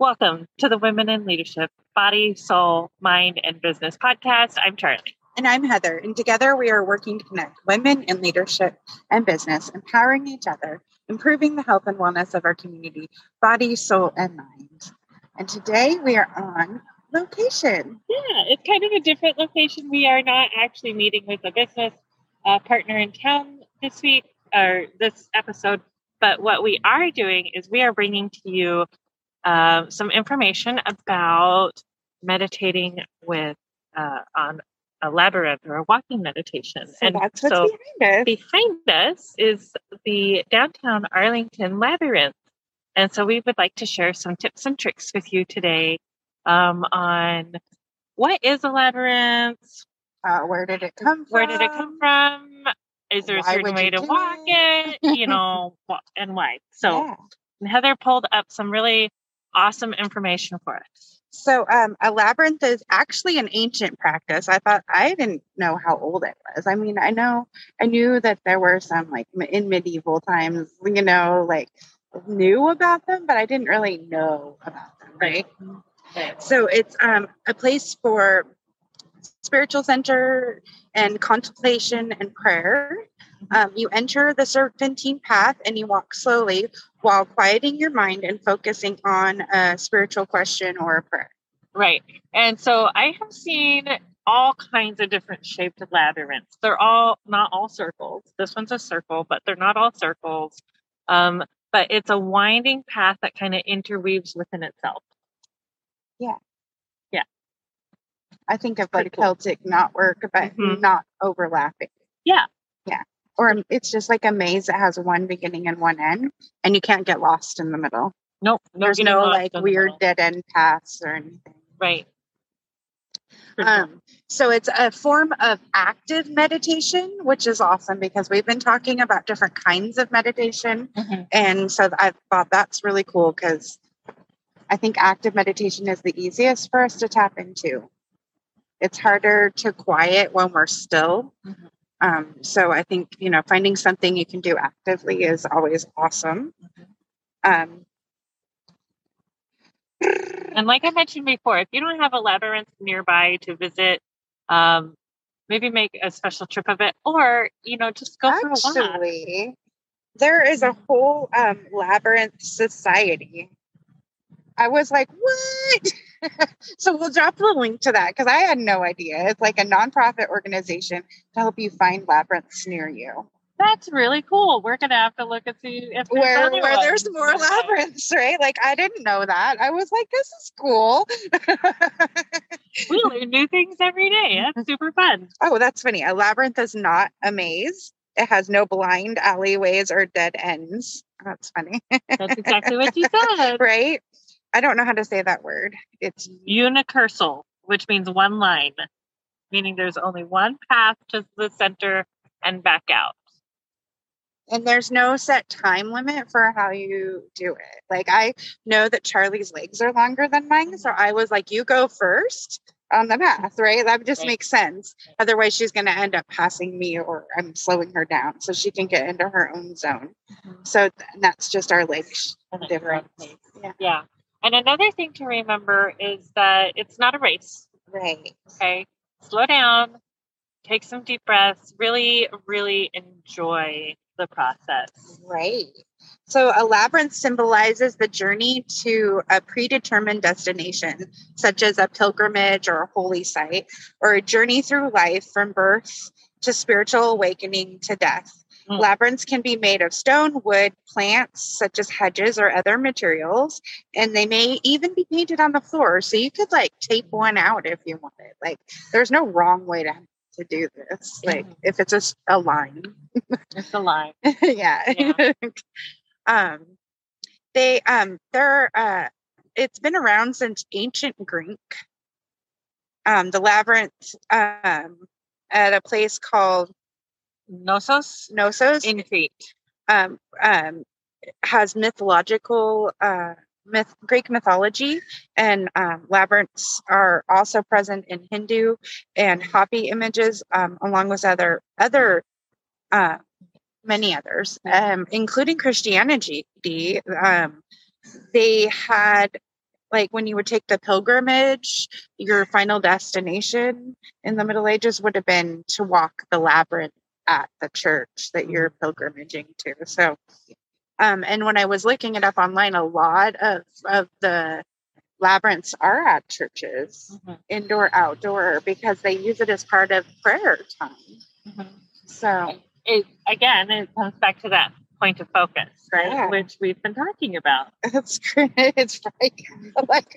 Welcome to the Women in Leadership Body, Soul, Mind, and Business podcast. I'm Charlie. And I'm Heather. And together we are working to connect women in leadership and business, empowering each other, improving the health and wellness of our community, body, soul, and mind. And today we are on location. Yeah, it's kind of a different location. We are not actually meeting with a business uh, partner in town this week or this episode, but what we are doing is we are bringing to you uh, some information about meditating with uh, on a labyrinth or a walking meditation. So and that's what's so behind us. Behind us is the downtown Arlington labyrinth. And so we would like to share some tips and tricks with you today um, on what is a labyrinth? Uh, where did it come from? Where did it come from? Is there a why certain way to walk it? it? you know, and why? So yeah. Heather pulled up some really awesome information for us. So, um, a labyrinth is actually an ancient practice. I thought I didn't know how old it was. I mean, I know I knew that there were some like in medieval times, you know, like knew about them, but I didn't really know about them, right? right. So, it's um, a place for spiritual center and contemplation and prayer. Um, you enter the serpentine path and you walk slowly while quieting your mind and focusing on a spiritual question or a prayer. Right. And so I have seen all kinds of different shaped labyrinths. They're all not all circles. This one's a circle, but they're not all circles. Um, but it's a winding path that kind of interweaves within itself. Yeah. Yeah. I think of like cool. Celtic knotwork, but mm-hmm. not overlapping. Yeah. Yeah or it's just like a maze that has one beginning and one end, and you can't get lost in the middle. Nope. There's no like weird dead end paths or anything. Right. Um, so it's a form of active meditation, which is awesome because we've been talking about different kinds of meditation. Mm-hmm. And so I thought that's really cool because I think active meditation is the easiest for us to tap into. It's harder to quiet when we're still. Mm-hmm. Um, so I think, you know, finding something you can do actively is always awesome. Um, and like I mentioned before, if you don't have a labyrinth nearby to visit, um, maybe make a special trip of it, or you know, just go Actually, for a walk. There is a whole um, labyrinth society. I was like, what? so we'll drop the link to that because I had no idea. It's like a nonprofit organization to help you find labyrinths near you. That's really cool. We're gonna have to look and see if there's where where there's more labyrinths, right? Like I didn't know that. I was like, this is cool. we learn new things every day. That's mm-hmm. super fun. Oh, that's funny. A labyrinth is not a maze. It has no blind alleyways or dead ends. That's funny. That's exactly what you said. right? I don't know how to say that word. It's unicursal, which means one line, meaning there's only one path to the center and back out. And there's no set time limit for how you do it. Like I know that Charlie's legs are longer than mine, so I was like, "You go first on the path, right? That just right. makes sense. Otherwise, she's going to end up passing me, or I'm slowing her down so she can get into her own zone. Mm-hmm. So that's just our legs difference. Yeah. yeah. And another thing to remember is that it's not a race. Right. Okay. Slow down, take some deep breaths, really, really enjoy the process. Right. So, a labyrinth symbolizes the journey to a predetermined destination, such as a pilgrimage or a holy site, or a journey through life from birth to spiritual awakening to death. Mm. Labyrinths can be made of stone, wood, plants such as hedges or other materials, and they may even be painted on the floor. So you could like tape one out if you wanted. Like, there's no wrong way to to do this. Like, mm. if it's a, a line, it's a line. yeah. yeah. um, they um, they're uh, it's been around since ancient Greek. Um, the labyrinth um, at a place called Knossos. Knossos in Crete. Um, um, has mythological uh, myth, Greek mythology, and um, labyrinths are also present in Hindu and Hopi images, um, along with other other uh, many others, um, including Christianity. Um, they had like when you would take the pilgrimage, your final destination in the Middle Ages would have been to walk the labyrinth at the church that you're pilgrimaging to. So, um, and when I was looking it up online, a lot of, of the labyrinths are at churches, Mhm. indoor, outdoor, because they use it as part of prayer time. Mhm. So, It, again, it comes back to that point of focus, right? Yeah. Which we've been talking about. it's great. It's like, like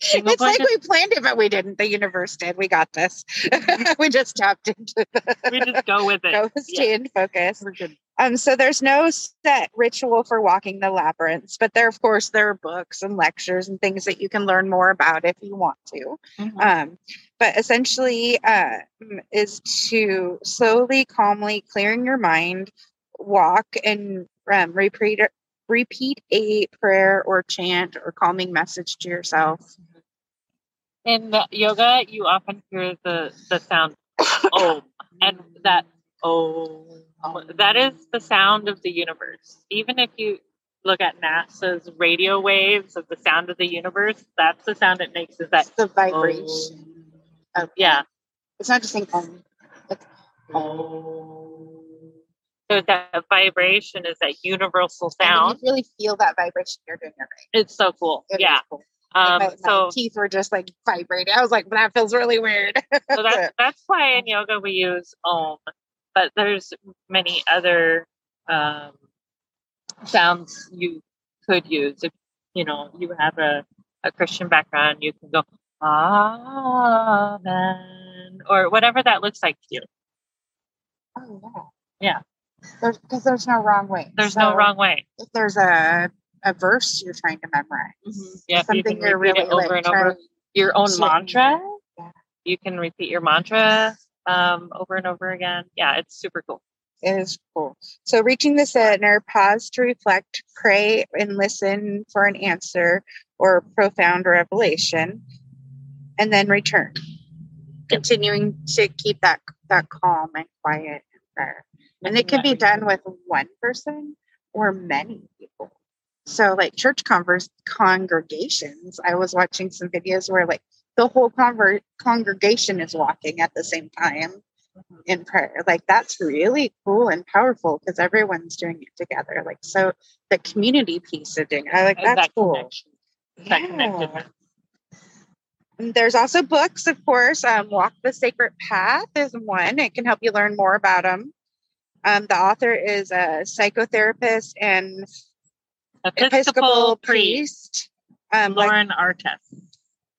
it's like we planned it, but we didn't. The universe did. We got this. we just tapped into the we just go with it. go Yeah. stay in focus. We're good. Um, so there's no set ritual for walking the labyrinths, but there, of course, there are books and lectures and things that you can learn more about if you want to. Mhm. Um, but essentially, uh, is to slowly, calmly clearing your mind, walk and um, repeat repeat a prayer or chant or calming message to yourself. In yoga, you often hear the the sound om, and that om that is the sound of the universe. Even if you look at NASA's radio waves of the sound of the universe, that's the sound it makes. Is that It's the vibration. of- Yeah. It's not just saying om. It's So that vibration is that universal and sound. you really feel that vibration. You're doing it right. It's so cool. It yeah. cool. Um, my, my so teeth were just like vibrating. I was like, that feels really weird. so that's that's why in yoga we use om, but there's many other um, sounds you could use if you know you have a, a Christian background. You can go Amen or whatever that looks like to you. oh Yeah. There's because there's no wrong way. There's no wrong way. If there's a a verse you're trying to memorize, Yeah, if you something can you're really over like and over. Your own mantra. Yeah. You can repeat your mantra um, over and over again. Yeah, it's super cool. It is cool. So reaching the center, pause to reflect, pray, and listen for an answer or profound revelation, and then return. Continuing to keep that that calm and quiet and prayer. And it can be done with one person or many people. So, like church converse congregations, I was watching some videos where like the whole conver- congregation is walking at the same time in prayer. Like that's really cool and powerful because everyone's doing it together. Like so, the community piece of doing, I like And that's that cool. connection. That Yeah. connectedness. There's also books, of course. Um, Walk the Sacred Path is one. It can help you learn more about them. Um, the author is a psychotherapist and Episcopal, Episcopal priest. Um, Lauren Artress.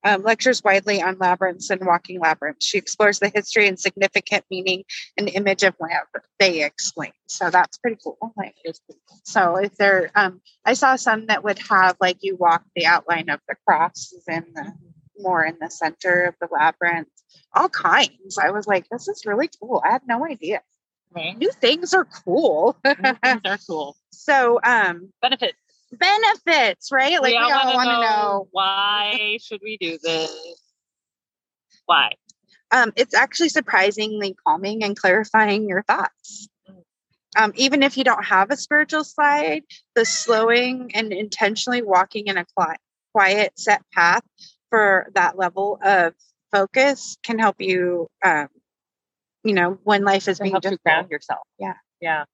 um, lectures widely on labyrinths and walking labyrinths. She explores the history and significant meaning and image of labyrinth. They explain. So that's pretty cool. Like, so if there, um, I saw some that would have like you walk the outline of the crosses and the more in the center of the labyrinth, all kinds. I was like, this is really cool. I had no idea. Right? New things are cool. New things are cool. so, um, Benefits. Benefits, right? Like we all, wanna want to know. why should we do this? Why? Um, it's actually surprisingly calming and clarifying your thoughts. Um, even if you don't have a spiritual side, the slowing and intentionally walking in a quiet, set path for that level of focus can help you, um, you know, when life is being help you difficult. ground yourself. Yeah. Yeah.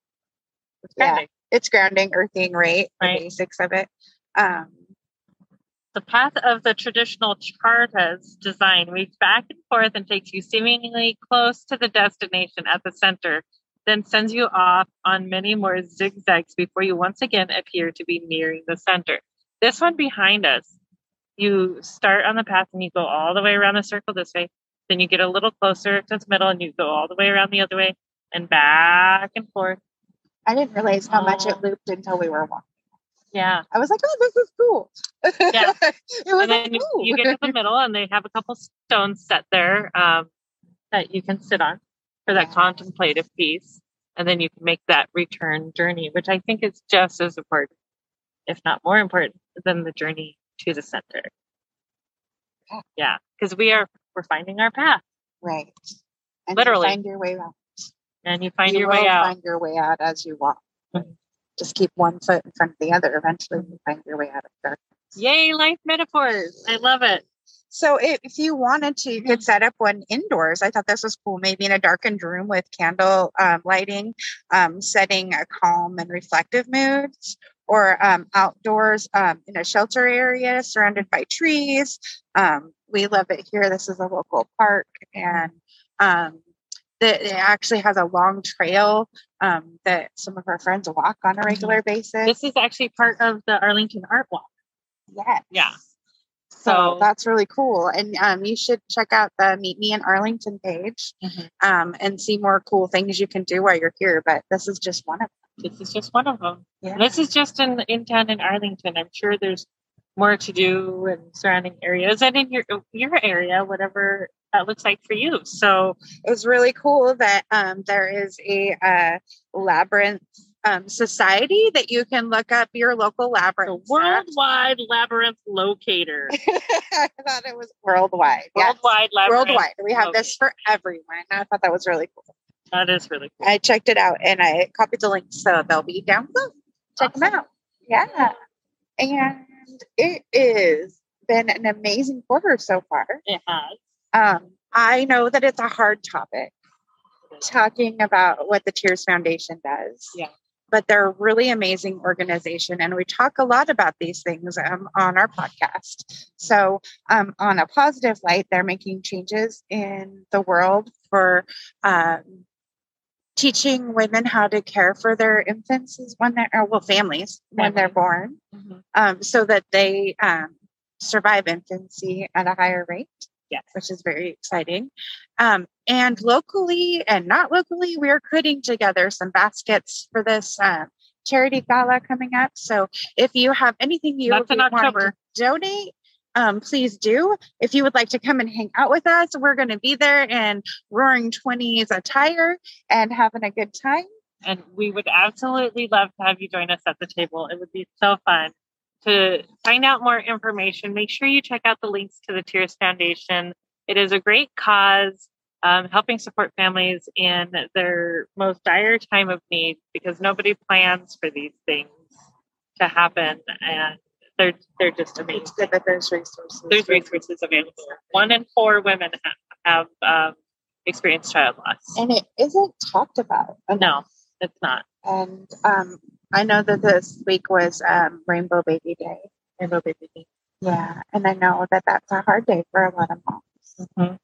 It's Yeah. grounding. It's grounding, earthing, right? Right. The basics of it. Um, The path of the traditional Chartres design weaves back and forth and takes you seemingly close to the destination at the center, then sends you off on many more zigzags before you once again appear to be nearing the center. This one behind us, you start on the path and you go all the way around the circle this way. Then you get a little closer to the middle and you go all the way around the other way and back and forth. I didn't realize how much Oh. it looped until we were walking. Yeah. I was like, oh, this is cool. Yeah. it was and then you, cool. you get to the middle and they have a couple stones set there um, that you can sit on for that Yeah. contemplative piece and then you can make that return journey which i think is just as important if not more important than the journey to the center Yeah. yeah because we are we're finding our path right. And Literally. You find your way out. And you find you your way out find your way out as you walk. Just keep one foot in front of the other. Eventually, you find your way out of darkness. Yay, life metaphors. I love it. So if, if you wanted to, you could set up one indoors. I thought this was cool. Maybe in a darkened room with candle um, lighting, um, setting a calm and reflective mood, or um, outdoors um, in a shelter area surrounded by trees. Um, we love it here. This is a local park, and um, that it actually has a long trail um, that some of our friends walk on a regular basis. This is actually part of the Arlington Art Walk. yes. Yeah. So, So- that's really cool. And um, you should check out the Meet Me in Arlington page Mhm. um, and see more cool things you can do while you're here. But this is just one of them. This is just one of them. them. This is just in in town in Arlington. I'm sure there's more to do in surrounding areas and in your your area, whatever that looks like for you. So it was really cool that um, there is a uh, labyrinth um, society that you can look up your local the labyrinth. at. worldwide labyrinth locator. I thought it was worldwide. Yes. Worldwide labyrinth. Worldwide. We have this for everyone. I thought that was really cool. That is really cool. I checked it out and I copied the link so they'll be down below. Check them out. Yeah. And it is been an amazing quarter so far. It has. Um, I know that it's a hard topic talking about what the Tears Foundation does. Yeah. But they're a really amazing organization, and we talk a lot about these things um, on our podcast. So, um, on a positive light, they're making changes in the world for um, teaching women how to care for their infants is when they're, or well, families when they're born, Mhm. um, so that they um, survive infancy at a higher rate Yes. which is very exciting. Um, and locally and not locally, we're putting together some baskets for this um, charity gala coming up. So if you have anything you That's would in be wanting October. to donate, um, please do. If you would like to come and hang out with us, we're going to be there in Roaring Twenties attire and having a good time. And we would absolutely love to have you join us at the table. It would be so fun. To find out more information, make sure you check out the links to the Tears Foundation. It is a great cause, um, helping support families in their most dire time of need because nobody plans for these things to happen, and they're they're just amazing. It's good that there's resources. There's resources available. One in four women have, have um, experienced child loss. and it isn't talked about. No, it's not. And um, I know that this week was um, Rainbow Baby Day. Rainbow Baby Day. Yeah, and I know that that's a hard day for a lot of moms. Mhm.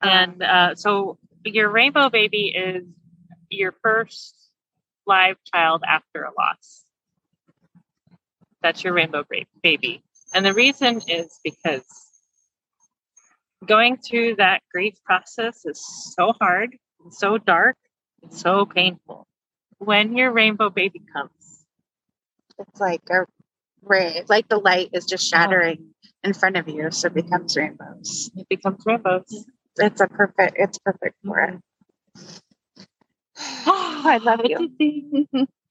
And uh, so your rainbow baby is your first live child after a loss. That's your rainbow baby. And the reason is because going through that grief process is so hard, and so dark, and so painful. When your rainbow baby comes, It's like a ray, like the light is just shattering in front of you, so it becomes rainbows. it becomes rainbows. It's a perfect. It's perfect for it. I love you.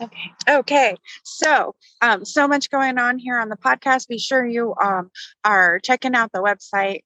okay. Okay, so um, so much going on here on the podcast. Be sure you um, are checking out the website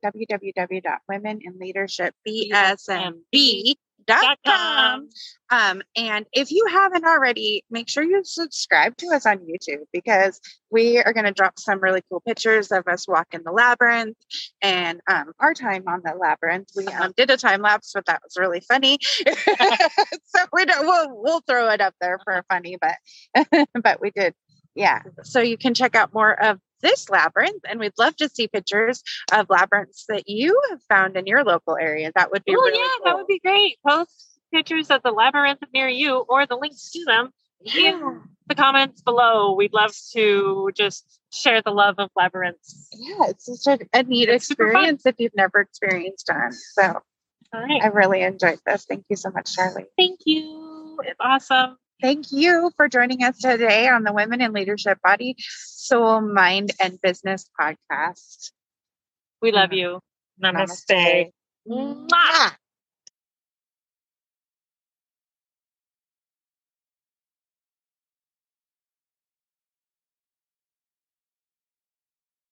www.womeninleadershipbsmb.com. Um, and if you haven't already, make sure you subscribe to us on YouTube because we are going to drop some really cool pictures of us walking the labyrinth and um, our time on the labyrinth. We um, did a time lapse, but that was really funny. so we don't, we'll we'll throw it up there for funny, but but we did, yeah. So you can check out more of this labyrinth, and we'd love to see pictures of labyrinths that you have found in your local area. That would be Oh really yeah, cool. that would be great. Post pictures of the labyrinth near you or the links to them in the comments below. We'd love to just share the love of labyrinths. yeah, it's such a, a neat It's experience if you've never experienced one. So All right. I really enjoyed this. Thank you so much, Charlie. Thank you. It's awesome. Thank you for joining us today on the Women in Leadership Body, Soul, Mind, and Business podcast. We love you. Namaste. Namaste. Mwah.